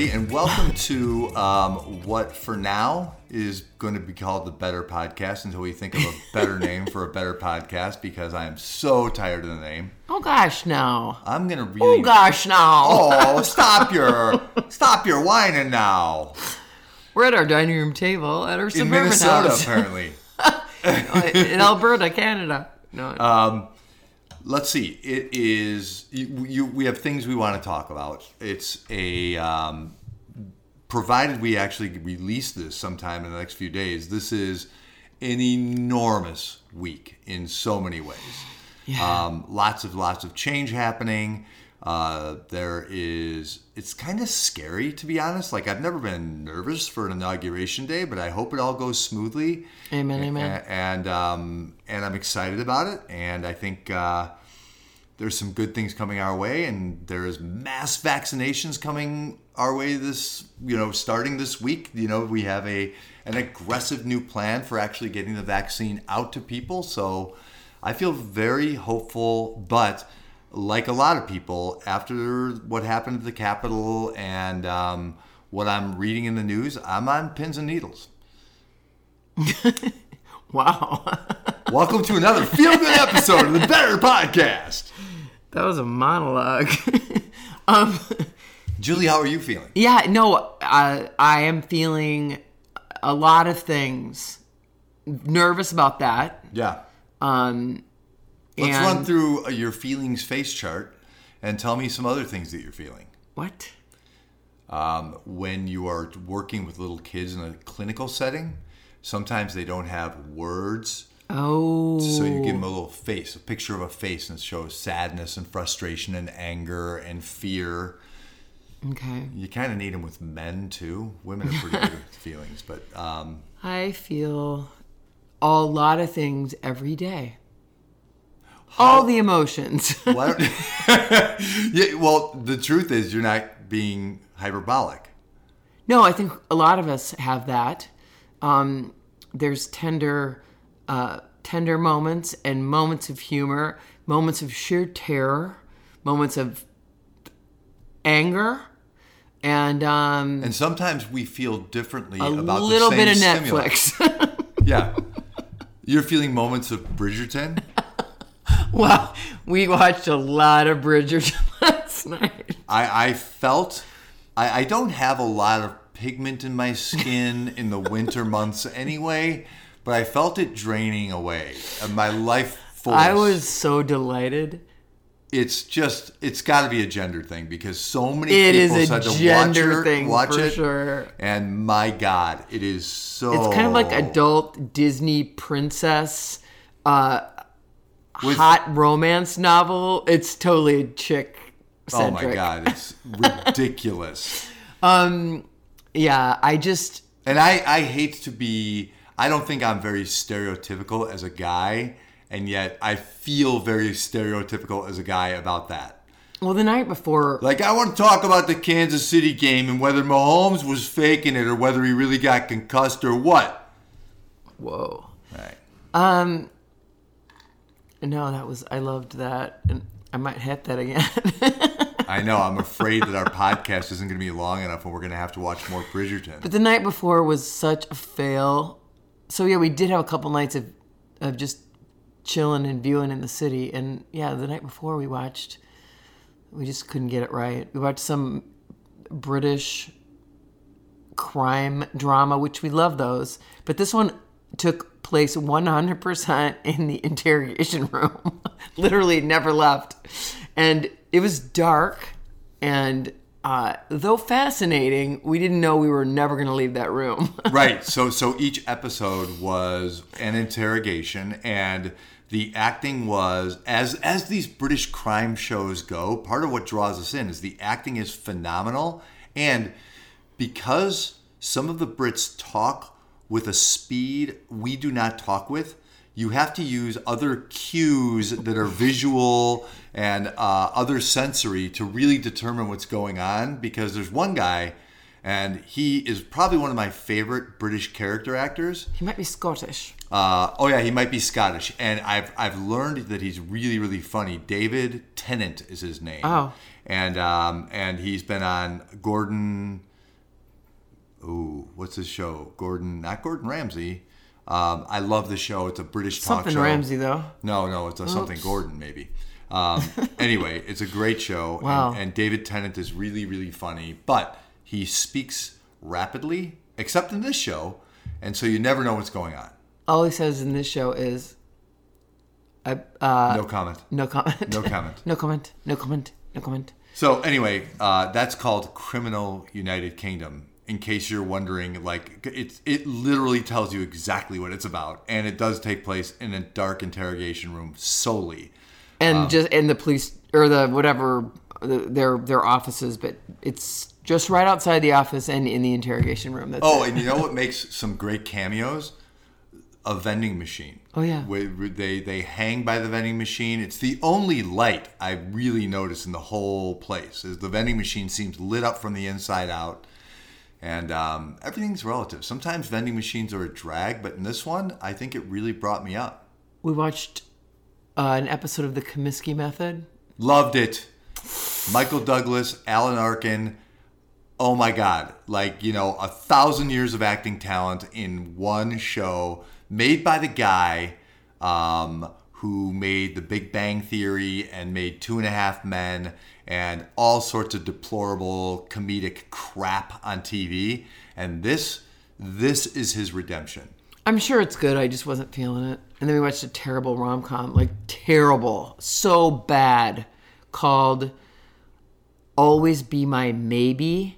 everybody, and welcome to um, what for now is going to be called the Better Podcast until we think of a better name for a better podcast because I am so tired of the name. Oh gosh, no. I'm going to really. Oh gosh, no. Oh, stop your stop your whining now. We're at our dining room table at our In suburban Minnesota, house apparently. in Alberta, Canada. No, Um, let's see. It is you, you. We have things we want to talk about. It's a um, provided we actually release this sometime in the next few days. This is an enormous week in so many ways. Yeah. Um, lots of lots of change happening. Uh, there is. It's kind of scary to be honest. Like I've never been nervous for an inauguration day, but I hope it all goes smoothly. Amen, amen. A- And um, and I'm excited about it. And I think uh, there's some good things coming our way. And there's mass vaccinations coming our way this you know starting this week. You know we have a an aggressive new plan for actually getting the vaccine out to people. So I feel very hopeful, but like a lot of people, after what happened at the Capitol and um, what I'm reading in the news, I'm on pins and needles. wow. Welcome to another feel good episode of the Better Podcast. that was a monologue. um, Julie, how are you feeling? yeah, no, uh, I am feeling a lot of things. Nervous about that. Yeah. Um, Let's and- run through uh, your feelings face chart and tell me some other things that you're feeling. What? Um, when you are working with little kids in a clinical setting, sometimes they don't have words. Oh. So you give them a little face, a picture of a face, and it shows sadness and frustration and anger and fear. Okay. You kind of need them with men too. Women are pretty good with feelings, but um, I feel a lot of things every day. All the emotions. why yeah, well, the truth is you're not being hyperbolic. no, I think a lot of us have that. Um, there's tender, uh, tender moments and moments of humor, moments of sheer terror, moments of anger, and um, And sometimes we feel differently a about little the same bit of stimuli. Netflix. Yeah. You're feeling moments of Bridgerton? wow, we watched a lot of Bridgerton last night. I, I felt I, I don't have a lot of pigment in my skin in the winter months anyway, but I felt it draining away. And my life force. I was so delighted. It's just it's got to be a gender thing because so many It is people a said to gender watch, her, thing watch for it, sure. and my God, it is so. It's kind of like adult Disney princess, uh, With- hot romance novel. It's totally chick Oh my God, it's ridiculous. Um, yeah, I just And I, I hate to be, I don't think I'm very stereotypical as a guy, and yet I feel very stereotypical as a guy about that. well the night before. Like, I want to talk about the Kansas City game and whether Mahomes was faking it or whether he really got concussed or what. Whoa. Right. Um. No, that was I loved that, and I might hit that again. I know, I'm afraid that our podcast isn't going to be long enough and we're going to have to watch more Bridgerton. But the night before was such a fail. So yeah, we did have a couple nights of of just chilling and viewing in the city. And yeah, the night before we watched we just couldn't get it right. We watched some British crime drama, which we love those. But this one took place 100% in the interrogation room. Literally never left. And it was dark and uh, though fascinating, we didn't know we were never going to leave that room. right. So so each episode was an interrogation and the acting was as as these British crime shows go, part of what draws us in is the acting is phenomenal and because some of the Brits talk with a speed we do not talk with, you have to use other cues that are visual and uh, other sensory to really determine what's going on. Because there's one guy, and he is probably one of my favorite British character actors. he might be Scottish. Uh, oh yeah, he might be Scottish, and I've I've learned that he's really really funny. David Tennant is his name. Oh. and um, and he's been on Gordon. Ooh, what's his show? Gordon, not Gordon Ramsay. Um, I love the show. It's a British talk show Something show. Ramsey though. No, no, it's a something Gordon maybe. Um, anyway, it's a great show, and- Wow. and, David Tennant is really, really funny, but he speaks rapidly, except in this show, and so you never know what's going on. All he says in this show is, I, uh, no comment. no comment. No comment. no comment. No comment. No comment. So anyway, uh, that's called Criminal United Kingdom. In case you're wondering, like it, it literally tells you exactly what it's about, and it does take place in a dark interrogation room solely. And Um, just in the police or the whatever the, their their offices, but it's just right outside the office and in the interrogation room. That's Oh, it. and you know what makes some great cameos? A vending machine. Oh, yeah. Where they they hang by the vending machine. It's the only light I really notice in the whole place. Is the vending machine seems lit up from the inside out, and um, everything's relative. Sometimes vending machines are a drag, but in this one, I think it really brought me up. we watched uh, an episode of the Comiskey Method. Loved it. Michael Douglas, Alan Arkin. Oh my God. Like, you know, a thousand years of acting talent in one show made by the guy um, who made The Big Bang Theory and made Two and a Half Men and all sorts of deplorable comedic crap on TV. And this, this is his redemption. I'm sure it's good. I just wasn't feeling it. And then we watched a terrible rom com, like terrible, so bad, called "Always Be My Maybe."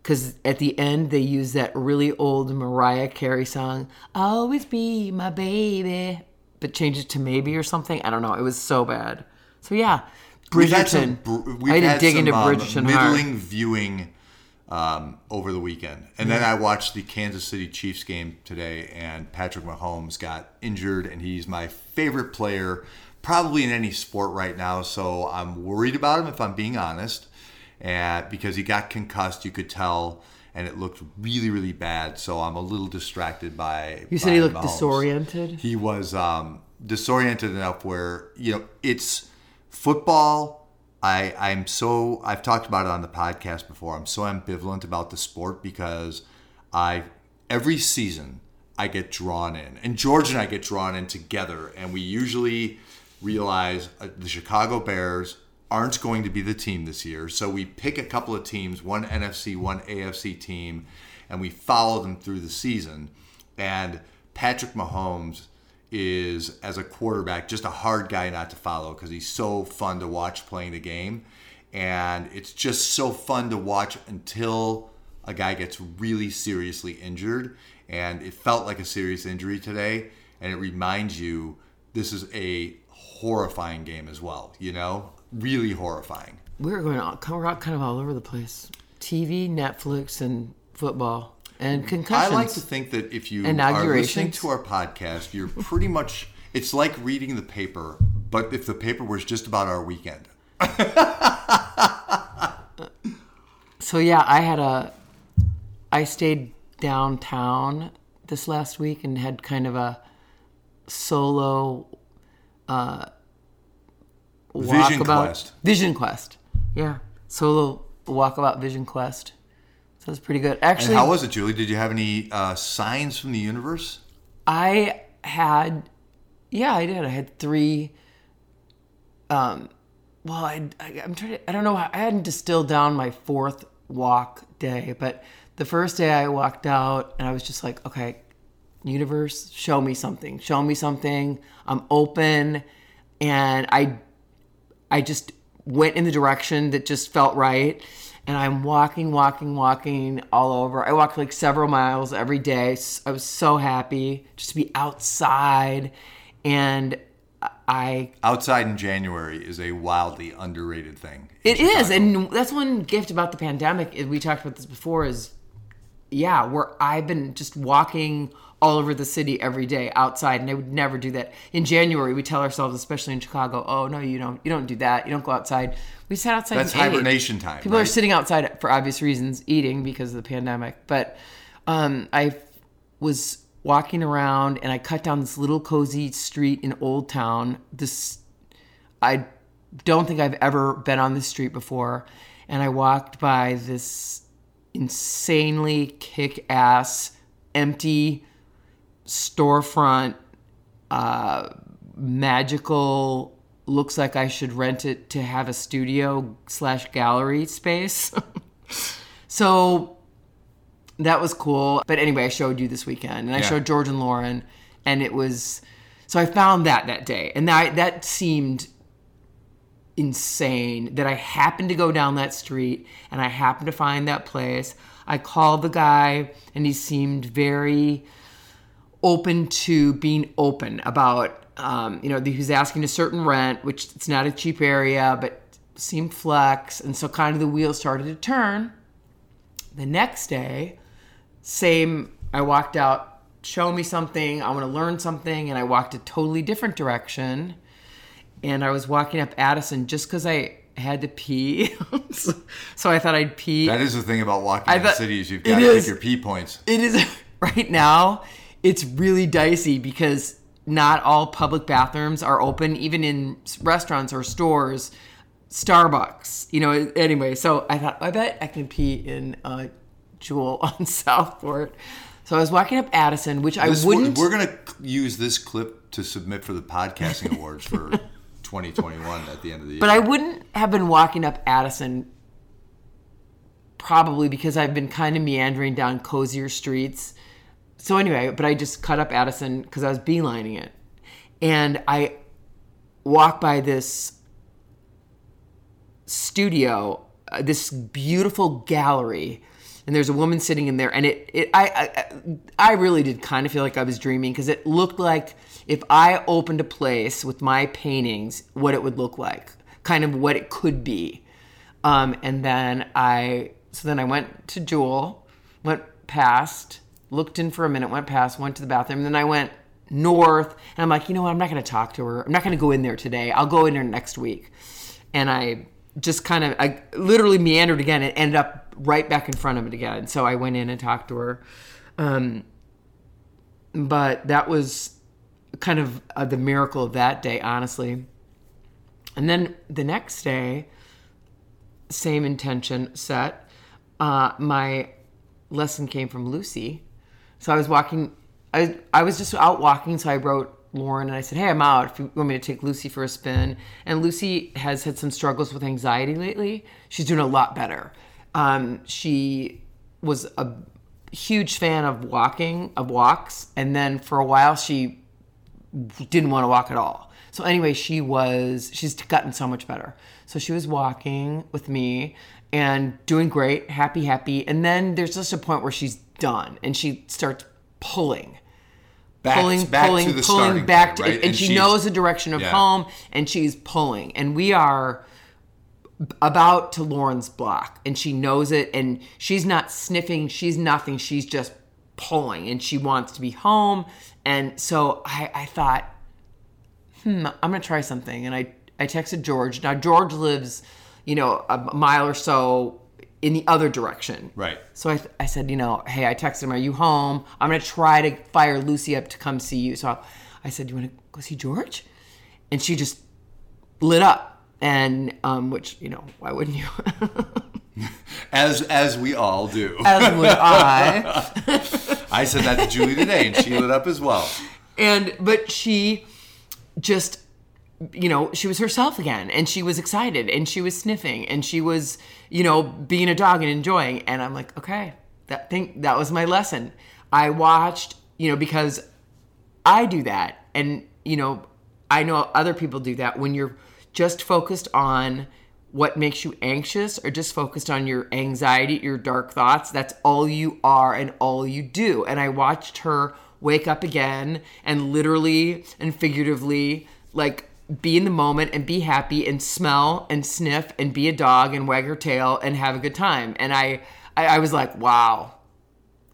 Because at the end they use that really old Mariah Carey song, "Always Be My Baby," but change it to maybe or something. I don't know. It was so bad. So yeah, some, Bridgerton. we've I had to dig some, into um, Bridgerton hard. middling viewing um, over the weekend, and then I watched the Kansas City Chiefs game today, and Patrick Mahomes got injured, and he's my favorite player, probably in any sport right now. So I'm worried about him, if I'm being honest, and because he got concussed, you could tell. And it looked really, really bad. So I'm a little distracted by. You said he looked Mahomes disoriented. he was um, disoriented enough where you know it's football. I I'm so I've talked about it on the podcast before. I'm so ambivalent about the sport because I every season I get drawn in, and George and I get drawn in together, and we usually realize uh, the Chicago Bears aren't going to be the team this year. So we pick a couple of teams, one NFC, one AFC team, and we follow them through the season. And Patrick Mahomes is, as a quarterback, just a hard guy not to follow because he's so fun to watch playing the game. And it's just so fun to watch until a guy gets really seriously injured. And it felt like a serious injury today. And it reminds you this is a horrifying game as well, you know? Really horrifying. we're going all, kind of all over the place. TV, Netflix, and football, and concussions. I like to think that if you are listening to our podcast, you're pretty much, it's like reading the paper, but if the paper was just about our weekend. so yeah, I had a, I stayed downtown this last week and had kind of a solo uh, Vision walkabout- Quest. Vision Quest. Yeah, solo walkabout Vision Quest. So it's pretty good. And Actually, how was it, Julie? Did you have any uh, signs from the universe? I had, yeah, I did. I had three. Um, well, I, I I'm trying to. I don't know. I hadn't distilled down my fourth walk day, but the first day I walked out and I was just like, okay, universe, show me something. Show me something. I'm open, and I, I just went in the direction that just felt right. And I'm walking, walking, walking all over. I walked like several miles every day. I was so happy just to be outside. And I Outside in January is a wildly underrated thing. in It is, Chicago. and that's one gift about the pandemic. We talked about this before. Is yeah, where I've been just walking all over the city every day outside, and I would never do that. In January, we tell ourselves, especially in Chicago, "Oh no, you don't, you don't do that. You don't go outside." We sat outside. That's and ate. hibernation time, People are sitting outside for obvious reasons, eating because of the pandemic. But um, I was walking around and I cut down this little cozy street in Old Town. This I don't think I've ever been on this street before. And I walked by this insanely kick ass, empty storefront, uh, magical, looks like I should rent it to have a studio slash gallery space. so that was cool. But anyway, I showed you this weekend and I Yeah. showed George and Lauren, and it was so I found that that day, and that that seemed insane that I happened to go down that street and I happened to find that place. I called the guy and he seemed very open to being open about um, you know he was asking a certain rent which it's not a cheap area but seemed flex and so kind of the wheels started to turn the next day same i walked out show me something i want to learn something and i walked a totally different direction and i was walking up addison just because i had to pee so, so i thought i'd pee That is the thing about walking I in thought- cities. You've got to is. pick your pee points. it is right now it's really dicey because not all public bathrooms are open even in restaurants or stores starbucks you know anyway so i thought i bet i can pee in uh jewel on southport so i was walking up addison which i wouldn't We're, going to use this clip to submit for the podcasting awards for 2021 at the end of the year. But I wouldn't have been walking up Addison probably because I've been kind of meandering down cozier streets. So anyway, but I just cut up Addison because I was beelining it. And I walk by this studio, uh, this beautiful gallery, and there's a woman sitting in there, and it, it I, I, I really did kind of feel like I was dreaming because it looked like if I opened a place with my paintings, what it would look like, kind of what it could be. Um, and then I, so then I went to Jewel, went past, looked in for a minute, went past, went to the bathroom, and then I went north, and I'm like, you know what, I'm not going to talk to her. I'm not going to go in there today. I'll go in there next week. And I just kind of, I literally meandered again and ended up right back in front of it again. So I went in and talked to her. Um, but that was kind of uh, the miracle of that day, honestly. And then the next day, same intention set. Uh, my lesson came from Lucy. So I was walking, I, I was just out walking. So I wrote Lauren and I said, Hey, I'm out. If you want me to take Lucy for a spin. And Lucy has had some struggles with anxiety lately. She's doing a lot better. Um, she was a huge fan of walking, of walks. And then for a while, she didn't want to walk at all. So anyway, she was she's gotten so much better. So she was walking with me and doing great, happy, happy. And then there's just a point where she's done and she starts pulling. back, Pulling, back pulling, to pulling back point, to, right? and, she knows the direction of yeah. home, and she's pulling. And we are about to Lauren's block, and she knows it, and she's not sniffing, she's nothing, she's just pulling, and she wants to be home. And so I, I thought, hmm, I'm gonna try something. And I, I texted George. Now George lives, you know, a mile or so in the other direction. Right. So I, I said, you know, hey, I texted him, are you home? I'm gonna try to fire Lucy up to come see you. So I said, do you wanna go see George? And she just lit up. And um, which, you know, why wouldn't you? As as we all do. As would I. I said that to Julie today, and she lit up as well. and but she just you know she was herself again and she was excited and she was sniffing and she was you know being a dog and enjoying. And i'm like okay that thing that was my lesson. I watched you know because i do that. And you know i know other people do that. When you're just focused on what makes you anxious or just focused on your anxiety your dark thoughts that's all you are and all you do. And i watched her wake up again and literally and figuratively like be in the moment and be happy and smell and sniff and be a dog and wag her tail and have a good time and i i, I was like wow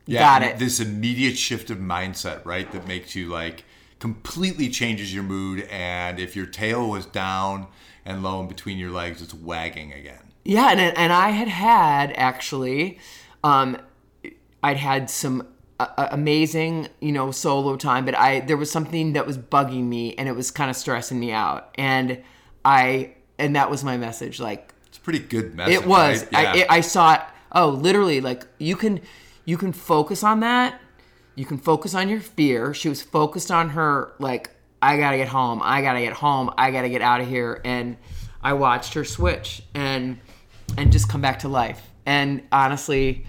Yeah, Got it. This immediate shift of mindset, right? That makes you like completely changes your mood. And if your tail was down and low in between your legs, it's wagging again. Yeah, and and I had had actually, um, I'd had some a, amazing, you know, solo time, but I there was something that was bugging me and it was kind of stressing me out. And I and that was my message like It's a pretty good message. it was. right? Yeah. I, it, I saw it. Oh, literally, like you can, you can focus on that. You can focus on your fear. She was focused on her, like I gotta get home. I gotta get home. I gotta get out of here. And I watched her switch and and just come back to life. And honestly,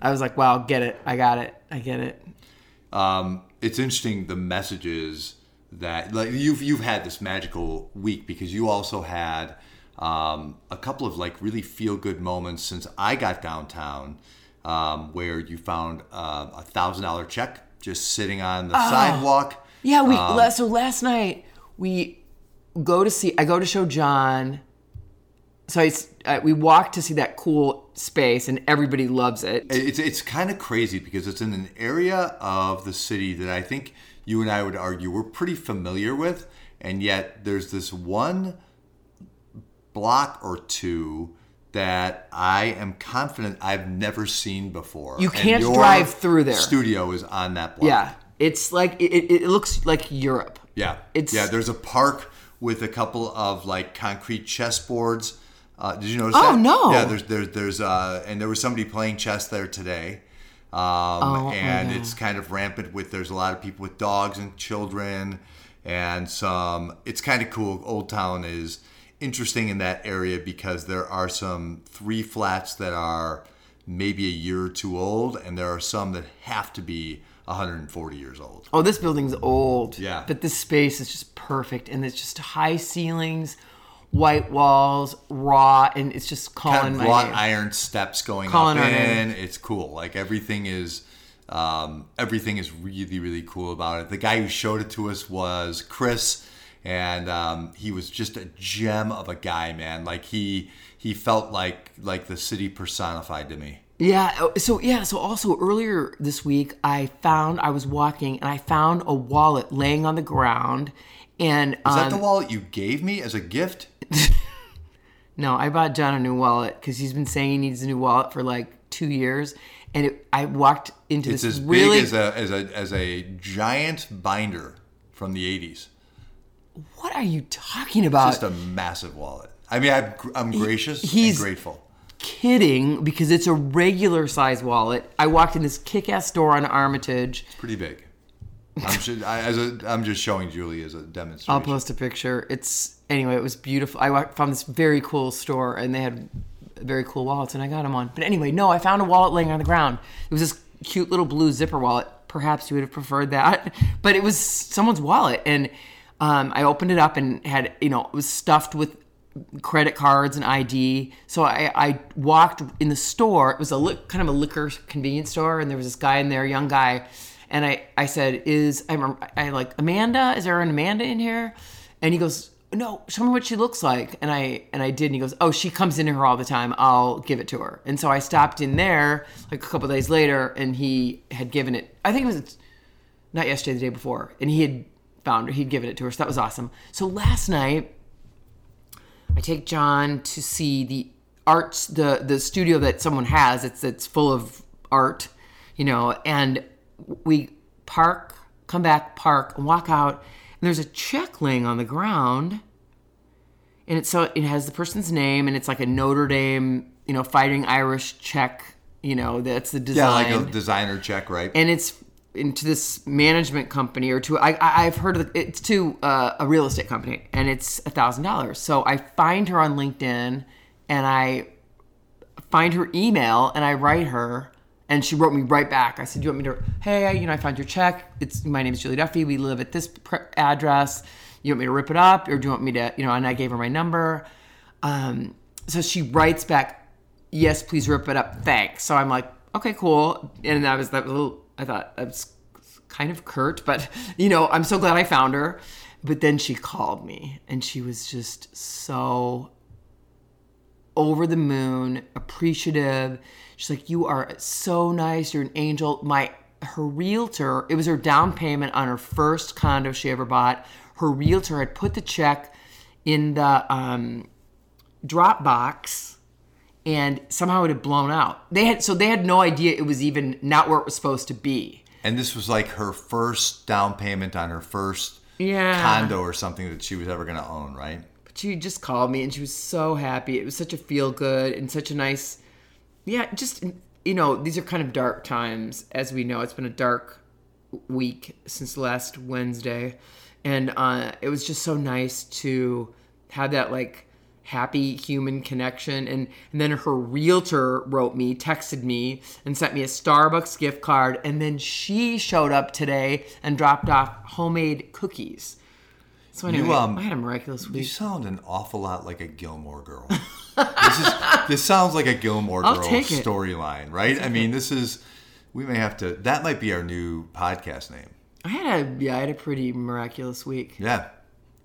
I was like, wow, get it. I got it. I get it. um, it's interesting the messages that like you've you've had this magical week because you also had um, a couple of like really feel good moments since I got downtown, um, where you found uh, a thousand dollar check just sitting on the sidewalk. Yeah, we Um, so last night we go to see. I go to show John. So I, uh, we walk to see that cool space, and everybody loves it. It's it's kind of crazy because it's in an area of the city that I think you and I would argue we're pretty familiar with, and yet there's this one block or two that I am confident I've never seen before. You can't drive through there. Studio is on that block. Yeah, it's like it, it it looks like Europe. Yeah. It's- yeah. There's a park with a couple of like concrete chessboards. Uh, did you notice Oh, that? no. Yeah. There's there's there's uh, and there was somebody playing chess there today. Um, Oh, and yeah. it's kind of rampant with there's a lot of people with dogs and children and some it's kind of cool old town is interesting in that area because there are some three flats that are maybe a year or two old and there are some that have to be 140 years old Oh, this building's old. Yeah. But this space is just perfect, and it's just high ceilings, white walls, raw, and it's just calling kind of my wrought name. iron steps going Calling up in. It's cool. Like everything is, um, everything is really really cool about it. The guy who showed it to us was Chris, and um, he was just a gem of a guy, man. Like he he felt like like the city personified to me. Yeah. oh, So yeah. So also earlier this week, I found I was walking and I found a wallet laying on the ground, and Is um, that the wallet you gave me as a gift? no, I bought John a new wallet because he's been saying he needs a new wallet for like two years, and it, I walked into It's this as really big as a as a as a giant binder from the '80s. what are you talking about? Just a massive wallet. I mean, I'm, I'm gracious he's- and grateful. kidding because it's a regular size wallet. I walked in this kick-ass store on Armitage. pretty big. I'm just, I, as a, I'm just showing Julie as a demonstration. I'll post a picture. It's anyway. It was beautiful. I found this very cool store, and they had very cool wallets, and I got them on. But anyway, no, I found a wallet laying on the ground. It was this cute little blue zipper wallet. Perhaps you would have preferred that, but it was someone's wallet, and um, I opened it up and had you know it was stuffed with credit cards and ID. So I, I walked in the store. It was a li- kind of a liquor convenience store, and there was this guy in there, young guy, and I, I said, "Is I remember I like Amanda? Is there an Amanda in here?" And he goes, "No, show me what she looks like." And I and I did, and he goes, "Oh, she comes in here all the time. I'll give it to her." And so I stopped in there like a couple days later, and he had given it. I think it was not yesterday, the day before, and he had found her. He'd given it to her, so that was awesome. So last night. I take John to see the arts the the studio that someone has. It's it's full of art, you know, and we park, come back, park, and walk out, and there's a check laying on the ground. And it's so it has the person's name and it's like a Notre Dame, you know, fighting Irish check, you know, that's the design. yeah, like a designer check, right? and it's into this management company or to I, I I've heard of it, it's to uh, a real estate company and it's a thousand dollars. So I find her on LinkedIn and I find her email and I write her and she wrote me right back. I said, "Do you want me to? Hey, you know, I found your check. It's my name is Julie Duffy. We live at this pr- address. You want me to rip it up, or do you want me to? You know?" And I gave her my number. Um, so she writes back, "Yes, please rip it up. Thanks." So I'm like, "Okay, cool." And that was that little. I thought that's kind of curt, but you know, I'm so glad I found her. But then she called me, and she was just so over the moon, appreciative. She's like, "You are so nice. You're an angel." My her realtor, it was her down payment on her first condo she ever bought. Her realtor had put the check in the um, Dropbox, and somehow it had blown out. They had so they had no idea it was even not where it was supposed to be. And this was like her first down payment on her first Yeah. condo or something that she was ever going to own, right? But she just called me and she was so happy. It was such a feel good and such a nice, yeah, just, you know, these are kind of dark times. As we know, it's been a dark week since last Wednesday. And uh, it was just so nice to have that, like, happy human connection and, and then her realtor wrote me texted me and sent me a starbucks gift card and then she showed up today and dropped off homemade cookies so anyway, um, I had a miraculous week. You sound an awful lot like a Gilmore girl. this, is, this sounds like a Gilmore girl storyline, right? I mean, this is, we may have to, that might be our new podcast name. I had a yeah, I had a pretty miraculous week. Yeah,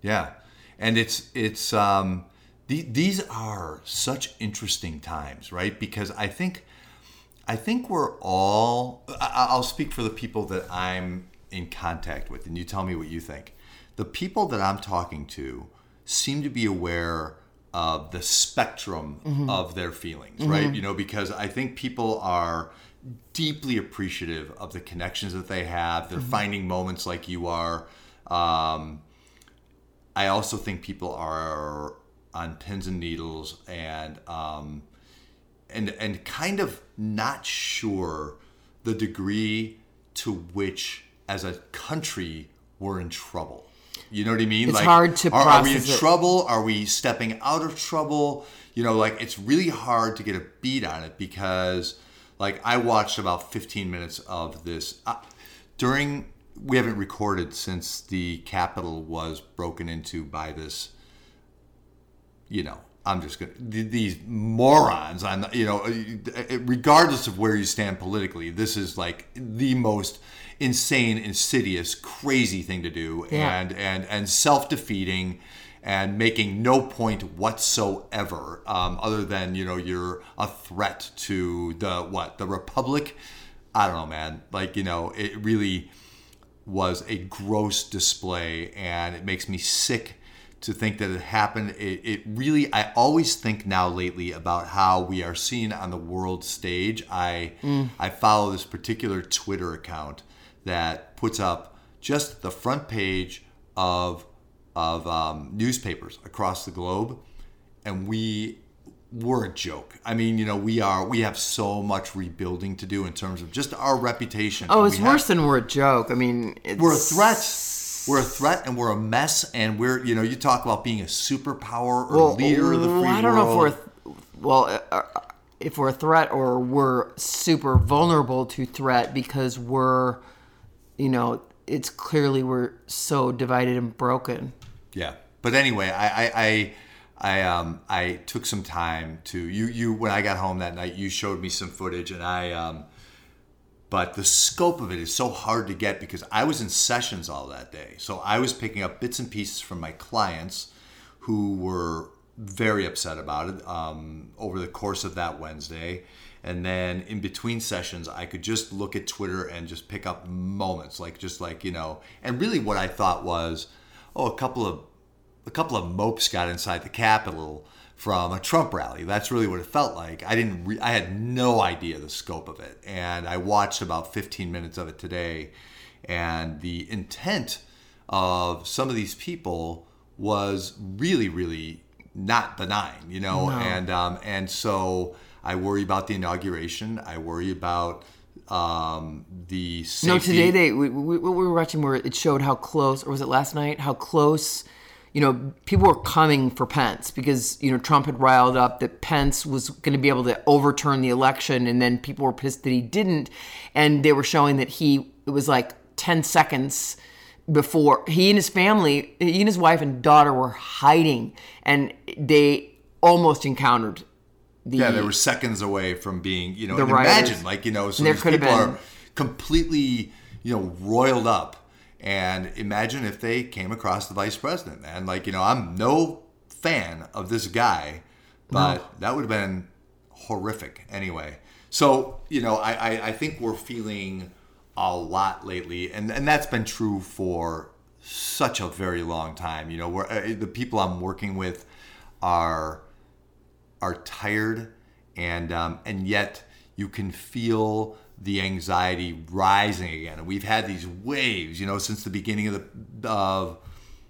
yeah, and it's it's um, the, these are such interesting times, right? Because I think I think we're all. I, I'll speak for the people that I'm in contact with, and you tell me what you think. The people that I'm talking to seem to be aware of the spectrum of their feelings, right? You know, because I think people are deeply appreciative of the connections that they have. They're finding moments like you are. Um, I also think people are on pins and needles and um, and and kind of not sure the degree to which, as a country, we're in trouble. You know what I mean? It's hard to are, are we in it. trouble? Are we stepping out of trouble? You know, like it's really hard to get a beat on it because, like, I watched about 15 minutes of this uh, during. We haven't recorded since the Capitol was broken into by this you know, I'm just gonna these morons. On you know, regardless of where you stand politically, this is like the most insane, insidious, crazy thing to do, Yeah. and and and self defeating. And making no point whatsoever, um, other than you know you're a threat to the what the republic. I don't know, man. Like you know, it really was a gross display and it makes me sick to think that it happened it, it really i always think now lately about how we are seen on the world stage i i follow this particular twitter account that puts up just the front page of of um, newspapers across the globe and we we're a joke i mean you know we are we have so much rebuilding to do in terms of just our reputation Oh, it's we have- worse than we're a joke. I mean, it's, we're a threat. We're a threat, and we're a mess. And we're, you know, you talk about being a superpower or Well, leader of the free world. I don't know if we're th- well, uh, uh, if we're a threat or we're super vulnerable to threat because we're, you know, it's clearly we're so divided and broken. yeah. But anyway, I, I, I, I, um, I took some time to you. You when I got home that night, you showed me some footage, and I, um, but the scope of it is so hard to get because I was in sessions all that day. So I was picking up bits and pieces from my clients who were very upset about it um, over the course of that Wednesday. And then in between sessions, I could just look at Twitter and just pick up moments, like just like you know, and really what I thought was, oh, a couple of a couple of mopes got inside the Capitol from a Trump rally. That's really what it felt like. I didn't. Re- I had no idea the scope of it, and I watched about 15 minutes of it today, and the intent of some of these people was really, really not benign, you know. And um, and so I worry about the inauguration. I worry about um, the safety. No, today they we, we, we were watching where it showed how close, or was it last night? How close, you know, people were coming for Pence because you know Trump had riled up that Pence was going to be able to overturn the election, and then people were pissed that he didn't, and they were showing that he it was like ten seconds before he and his family, he and his wife and daughter were hiding, and they almost encountered the Yeah, they were seconds away from being, you know, The imagine, like, you know, so these people are completely, you know, roiled up. And imagine if they came across the vice president, man. Like, you know, I'm no fan of this guy, but that would have been horrific anyway. So, you know, I, I, I think we're feeling a lot lately, and, and that's been true for such a very long time. You know, where uh, the people I'm working with are are tired and um, and yet you can feel the anxiety rising again. And we've had these waves, you know, since the beginning of the of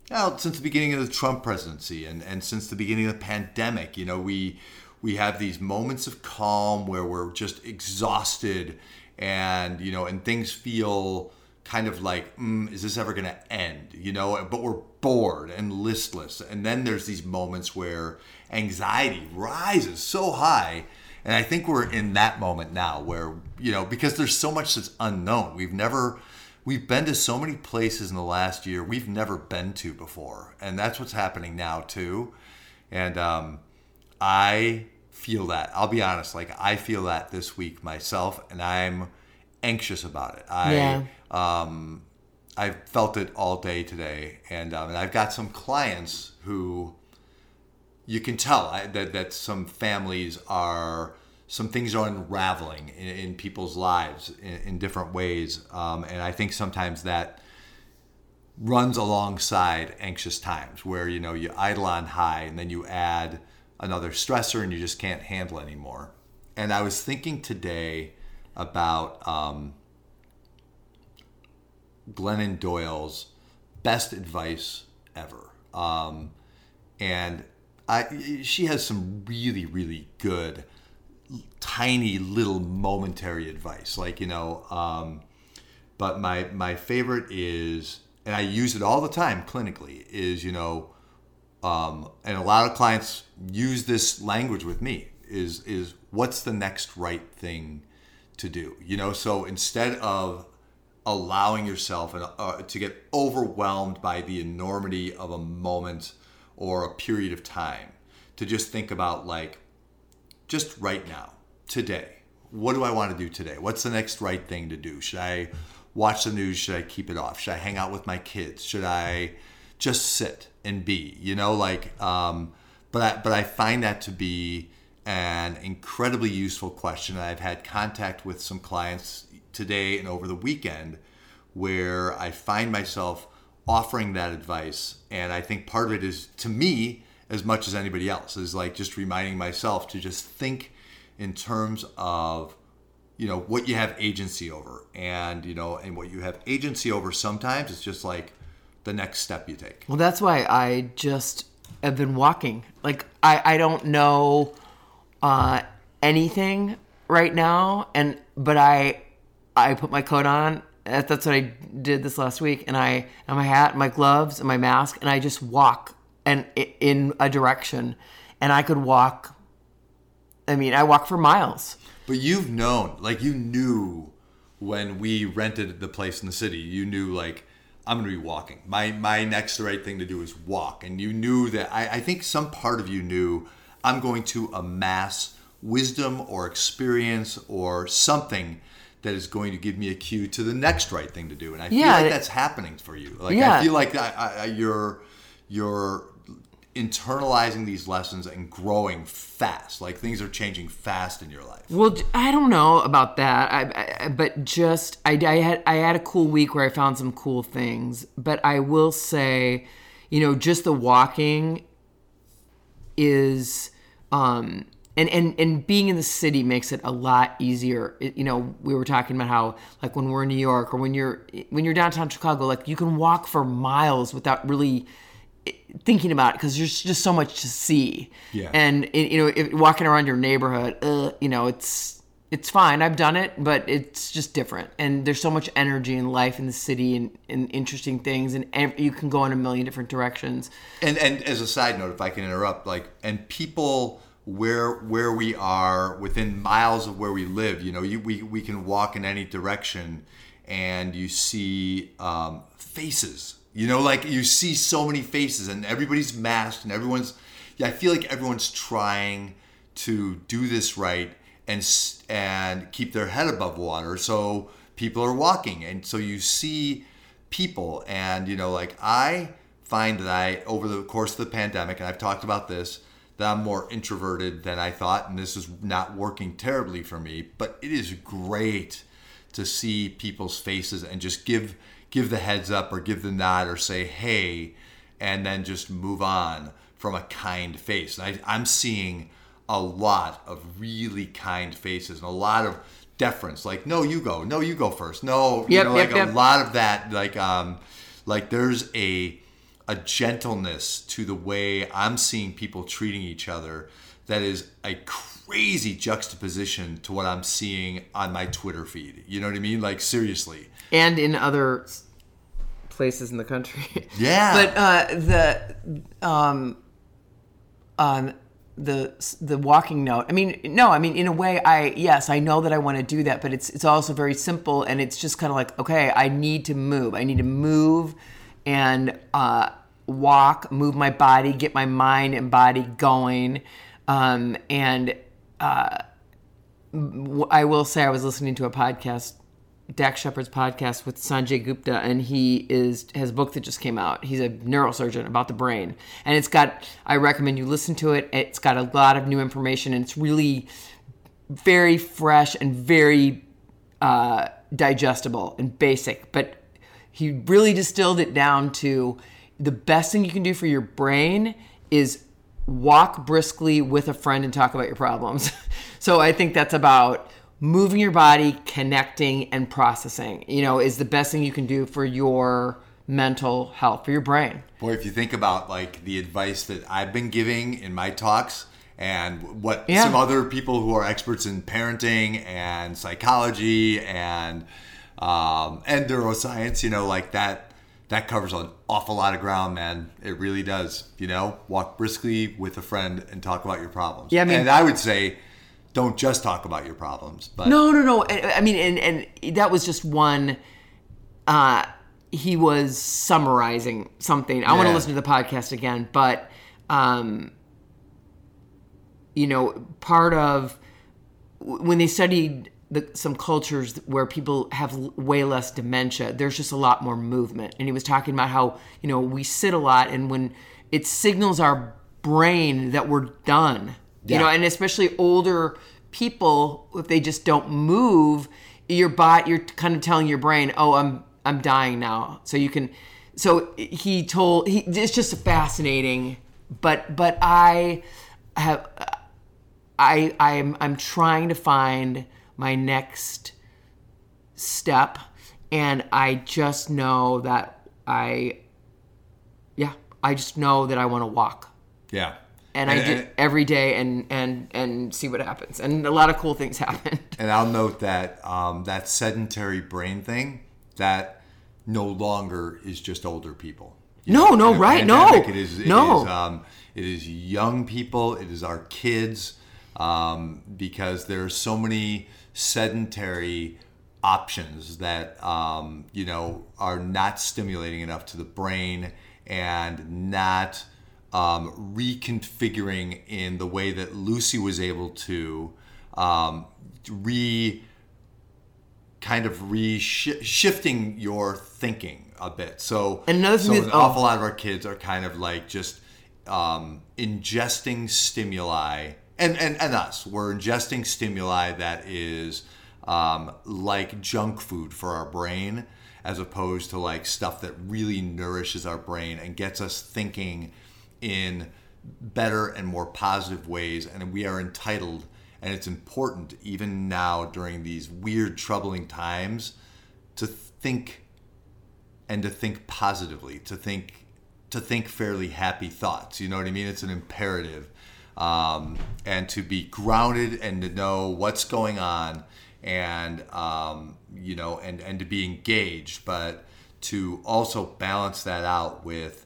well, since the beginning of the Trump presidency and, and since the beginning of the pandemic, you know, we we have these moments of calm where we're just exhausted and you know and things feel kind of like mm, is this ever going to end? You know but we're bored and listless. And then there's these moments where anxiety rises so high and i think we're in that moment now where you know because there's so much that's unknown. We've never we've been to so many places in the last year we've never been to before and that's what's happening now too. And um, i feel that. I'll be honest like i feel that this week myself and i'm anxious about it i Yeah. um, I've felt it all day today, and, um, and I've got some clients who you can tell I, that that some families are some things are unraveling in, in people's lives in, in different ways, um, and I think sometimes that runs alongside anxious times where you know you idle on high and then you add another stressor and you just can't handle anymore. And I was thinking today about. Um, Glennon Doyle's best advice ever. Um, and I, she has some really, really good, tiny little momentary advice. Like, you know, um, but my, my favorite is, and I use it all the time clinically, is, you know, um, and a lot of clients use this language with me is, is what's the next right thing to do? You know, so instead of allowing yourself uh, to get overwhelmed by the enormity of a moment or a period of time to just think about like just right now today what do i want to do today? What's the next right thing to do? Should i watch the news? Should i keep it off? Should i hang out with my kids? Should i just sit and be you know? Like um, but I, but i find that to be an incredibly useful question i've had contact with some clients today and over the weekend where I find myself offering that advice. And I think part of it is to me, as much as anybody else, is like just reminding myself to just think in terms of you know what you have agency over and you know and what you have agency over sometimes it's just like the next step you take Well, that's why I just have been walking. Like I, I don't know uh, anything right now, and but I I put my coat on. That's what I did this last week, and I and my hat, and my gloves, and my mask, and I just walk and in a direction, and I could walk. I mean, I walk for miles. But you've known, like you knew when we rented the place in the city, you knew like I'm gonna be walking. My my next right thing to do is walk. And you knew that I, I think some part of you knew I'm going to amass wisdom or experience or something that is going to give me a cue to the next right thing to do. And I feel like that's happening for you. Like Yeah. I feel like I, I- you're you're internalizing these lessons and growing fast. Like things are changing fast in your life. Well, I don't know about that. I, I but just I, I had I had a cool week where I found some cool things. But I will say, you know, just the walking is um and and and being in the city makes it a lot easier. It, you know, we were talking about how like when we're in New York or when you're when you're downtown Chicago, like you can walk for miles without really thinking about it because there's just so much to see. Yeah. And you know, if walking around your neighborhood, uh, you know, it's it's fine. I've done it, but it's just different. And there's so much energy and life in the city and, and interesting things, and you can go in a million different directions. And and as a side note, if I can interrupt, like and people where where we are within miles of where we live, you know, you, we we can walk in any direction, and you see um, faces. You know, like you see so many faces, and everybody's masked, and everyone's. Yeah, I feel like everyone's trying to do this right and and keep their head above water. So people are walking, and so you see people, and you know, like I find that I over the course of the pandemic, and I've talked about this, that I'm more introverted than I thought, and this is not working terribly for me. But it is great to see people's faces and just give give the heads up or give the nod or say hey, and then just move on from a kind face. And I, I'm seeing a lot of really kind faces and a lot of deference. Like, no, you go. No, you go first. No, you Yep, know, yep, like yep. a lot of that. Like, um, like there's a a gentleness to the way I'm seeing people treating each other that is a crazy juxtaposition to what I'm seeing on my Twitter feed. You know what I mean? Like seriously. and in other places in the country. Yeah. but uh, the um, um, the the walking note. I mean, no, I mean in a way, I yes, I know that I want to do that, but it's it's also very simple, and it's just kind of like okay, I need to move. I need to move and uh, walk, move my body, get my mind and body going, um, and. Uh, I will say I was listening to a podcast, Dax Shepard's podcast with Sanjay Gupta, and he is has a book that just came out. He's a neurosurgeon about the brain, and it's got. I recommend you listen to it. It's got a lot of new information, and it's really very fresh and very uh, digestible and basic. But he really distilled it down to the best thing you can do for your brain is walk briskly with a friend and talk about your problems. so I think that's about moving your body, connecting, and processing. You know, is the best thing you can do for your mental health, for your brain. Boy, if you think about like the advice that I've been giving in my talks and what Yeah. some other people who are experts in parenting and psychology and um, and neuroscience, you know, like that that covers an awful lot of ground, man. It really does. You know, walk briskly with a friend and talk about your problems. Yeah, I mean- and I would say, don't just talk about your problems, but No, no, no. I I mean, and and that was just one. Uh, he was summarizing something. I want to listen to the podcast again, but um, you know, part of when they studied the, some cultures where people have way less dementia, there's just a lot more movement. And he was talking about how you know we sit a lot, and when it signals our brain that we're done, you know, and especially older people, if they just don't move, your body, you're kind of telling your brain, "Oh, I'm I'm dying now." So you can. So he told he. It's just fascinating, but but I have. I I'm I'm trying to find my next step and I just know that I yeah, I just know that I want to walk. yeah. And I do every day and and and see what happens. And a lot of cool things happen. And I'll note that um, that sedentary brain thing that no longer is just older people. You No, no, in a right, no, It is. It no. is, um, it is young people. It is our kids. Um, because there are so many sedentary options that um, you know are not stimulating enough to the brain and not um, reconfiguring in the way that Lucy was able to um, re kind of re shifting your thinking a bit. So, another so an awful lot of our kids are kind of like just um, ingesting stimuli, and, and and us, we're ingesting stimuli that is um, like junk food for our brain, as opposed to like stuff that really nourishes our brain and gets us thinking in better and more positive ways. And we are entitled, and it's important even now during these weird, troubling times, to think and to think positively, to think to think fairly happy thoughts. You know what I mean? It's an imperative, um, and to be grounded and to know what's going on, and um, you know, and and to be engaged, but to also balance that out with,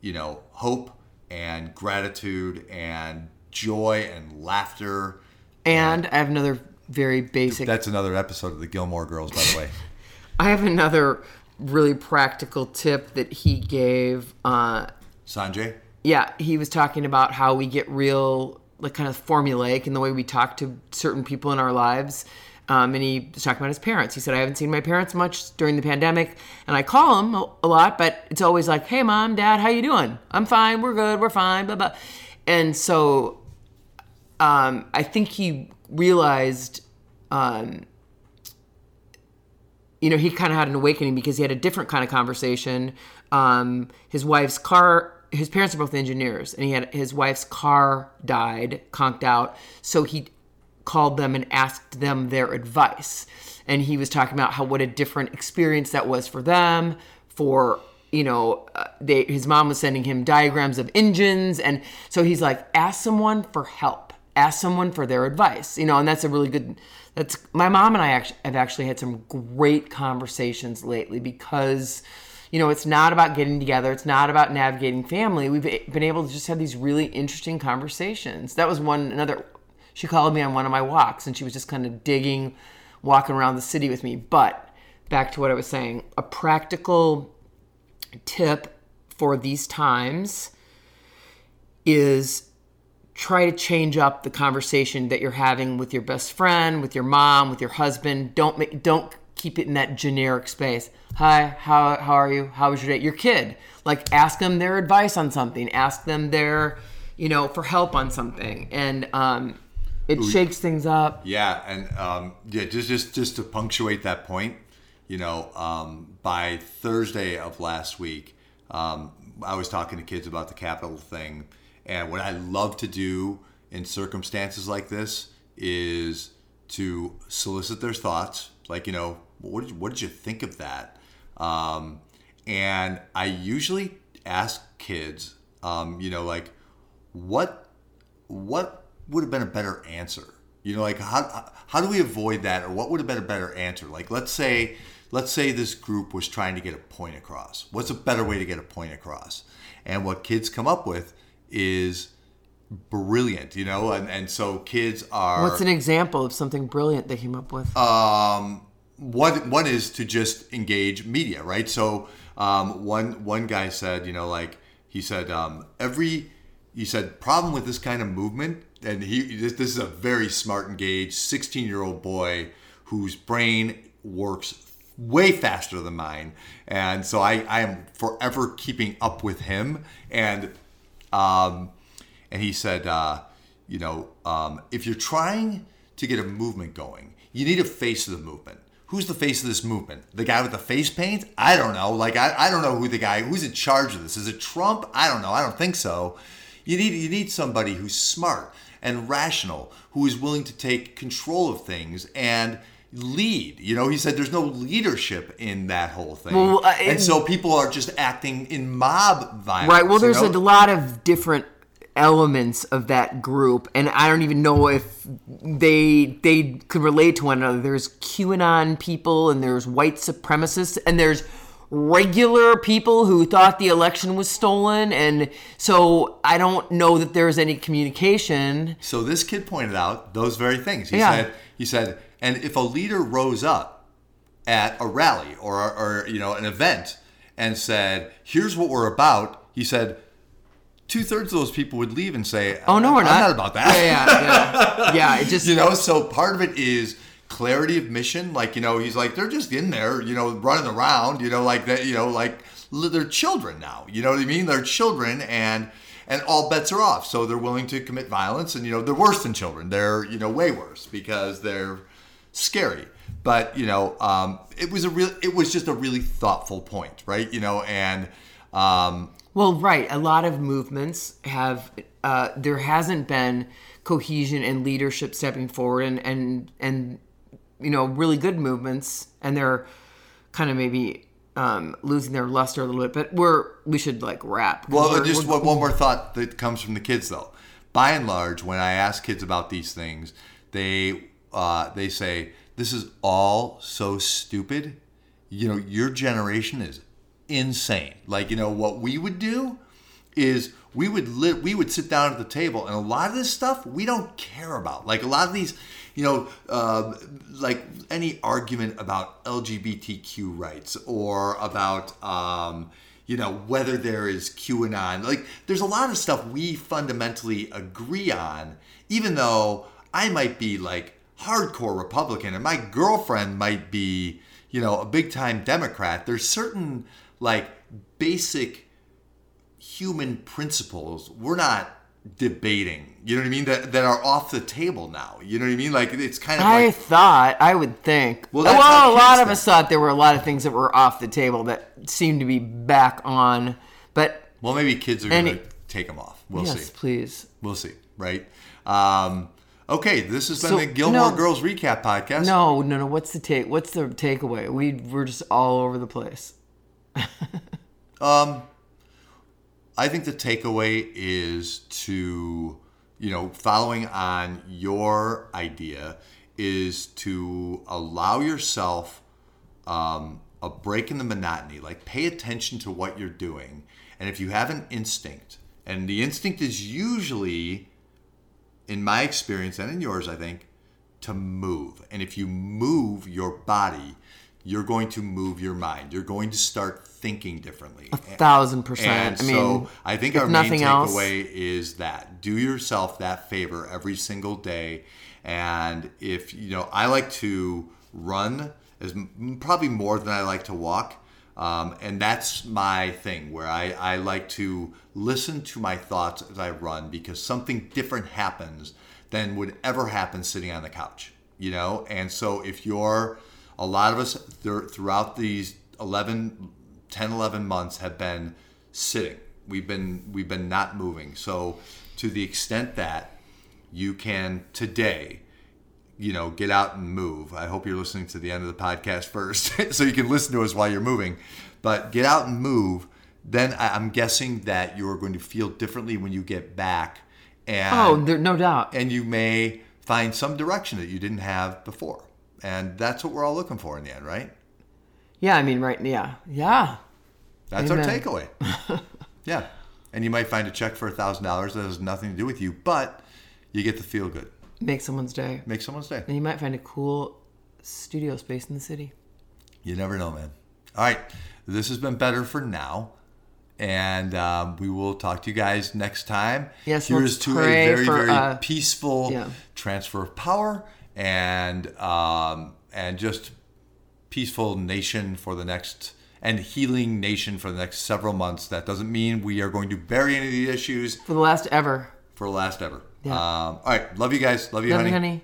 you know, hope and gratitude and joy and laughter. and I have another very basic That's another episode of the Gilmore Girls, by the way. I have another really practical tip that he gave uh Sanjay. yeah, he was talking about how we get real, like kind of formulaic in the way we talk to certain people in our lives. Um, and he was talking about his parents. He said, I haven't seen my parents much during the pandemic, and I call them a, lot, but it's always like, "Hey, mom, dad, how you doing? I'm fine. We're good. We're fine." Blah blah. And so, um, I think he realized um, you know, he kind of had an awakening because he had a different kind of conversation. Um, his wife's car, his parents are both engineers, and he had his wife's car died, conked out. So he called them and asked them their advice. And he was talking about how what a different experience that was for them, for you know, uh, they, his mom was sending him diagrams of engines, and so he's like, ask someone for help, ask someone for their advice, you know, and that's a really good. That's my mom and I actually have actually had some great conversations lately because you know, it's not about getting together. It's not about navigating family. We've been able to just have these really interesting conversations. That was one another. She called me on one of my walks, and she was just kind of digging, walking around the city with me. But back to what I was saying, a practical tip for these times is try to change up the conversation that you're having with your best friend, with your mom, with your husband. Don't make, don't keep it in that generic space. Hi, how how are you? How was your day? Your kid. Like ask them their advice on something. Ask them their, you know, for help on something. And um it shakes things up. Yeah, and um, yeah, just just just to punctuate that point, you know, um, by Thursday of last week, um, I was talking to kids about the capital thing, and what I love to do in circumstances like this is to solicit their thoughts. Like, you know, what did you, what did you think of that? Um, and I usually ask kids, um, you know, like, what what would have been a better answer? You know, like how how do we avoid that, or what would have been a better answer? Like, let's say let's say this group was trying to get a point across. What's a better way to get a point across? And what kids come up with is brilliant, you know, and, and so kids are. What's an example of something brilliant they came up with? Um, one one is to just engage media, right? So um, one one guy said, you know, like he said, um, every he said problem with this kind of movement, and he this, this is a very smart, engaged, sixteen year old boy whose brain works way faster than mine, and so I I am forever keeping up with him, and um, and he said, uh, you know, um, if you're trying to get a movement going, you need a face of the movement who's the face of this movement? The guy with the face paint? I don't know. Like I, I don't know who the guy who's in charge of this. Is it Trump? I don't know. I don't think so. You need you need somebody who's smart and rational, who is willing to take control of things and lead. You know, he said there's no leadership in that whole thing. Well, uh, and so people are just acting in mob violence. Right. Well, there's you know? a lot of different elements of that group and i don't even know if they they could relate to one another there's qanon people and there's white supremacists and there's regular people who thought the election was stolen and so i don't know that there's any communication So this kid pointed out those very things. He Yeah. said, he said, and if a leader rose up at a rally or, or you know an event and said, "Here's what we're about," he said, two thirds of those people would leave and say, oh no we're I'm not not about that." yeah yeah yeah, yeah it just you know, so part of it is clarity of mission. Like you know, he's like they're just in there, you know, running around. You know, like that. You know, like they're children now. You know what I mean? They're children and. And all bets are off, so they're willing to commit violence, and you know they're worse than children. They're you know way worse because they're scary. But you know, um, it was a real, it was just a really thoughtful point, right? You know, and um, Well, right. A lot of movements have uh, there hasn't been cohesion and leadership stepping forward, and and and you know really good movements, and they're kind of maybe um, losing their luster a little bit. But we're we should like wrap. Well, we're- just we're- one, more thought that comes from the kids, though. By and large, when I ask kids about these things, they uh, they say this is all so stupid. You know, your generation is insane. Like, you know, what we would do is we would li- we would sit down at the table, and a lot of this stuff we don't care about. Like a lot of these, you know, uh, like any argument about LGBTQ rights or about. Um, you know whether there is QAnon. Like there's a lot of stuff we fundamentally agree on, even though I might be like hardcore Republican and my girlfriend might be, you know, a big time Democrat. There's certain like basic human principles we're not debating. You know what I mean? That that are off the table now. You know what I mean? Like it's kind of I like thought, I would think. Well, Well, a lot of us thought there were a lot of things that were off the table that seemed to be back on. But Well, maybe kids are going to take them off. We'll yes, see. please. We'll see. Right. Um, okay. This has been So, the Gilmore no. Girls recap podcast. No, no, no. What's the take? What's the takeaway? We we're just all over the place. I think the takeaway is to, you know, following on your idea is to allow yourself um, a break in the monotony. Like pay attention to what you're doing. And if you have an instinct, and the instinct is usually, in my experience and in yours, I think, to move. And if you move your body, you're going to move your mind. You're going to start thinking differently. A Thousand And percent. I mean, so I think our main nothing else- takeaway is that do yourself that favor every single day. And if you know, I like to run as probably more than I like to walk. Um, and that's my thing where I, I like to listen to my thoughts as I run because something different happens than would ever happen sitting on the couch, you know? And so if you're, a lot of us th- throughout these 11, 10, 11 months have been sitting. We've been, we've been not moving. So to the extent that you can today, you know, get out and move. I hope you're listening to the end of the podcast first so you can listen to us while you're moving. But get out and move. Then I'm guessing that you're going to feel differently when you get back. And, oh, there, no doubt. and you may find some direction that you didn't have before. And that's what we're all looking for in the end, right? Yeah, I mean, right? Yeah, yeah. That's our takeaway. yeah. And you might find a check for a $1,000 that has nothing to do with you, but you get to feel good. Make someone's day. Make someone's day. And you might find a cool studio space in the city. You never know, man. All right. This has been better for now. And um, we will talk to you guys next time. Yes, Here's to a very, very uh, peaceful yeah. transfer of power and um, and just peaceful nation for the next and healing nation for the next several months. That doesn't mean we are going to bury any of the issues For the last ever. for the last ever. Yeah. Um, all right. Love you guys. Love you, Love honey. you, honey.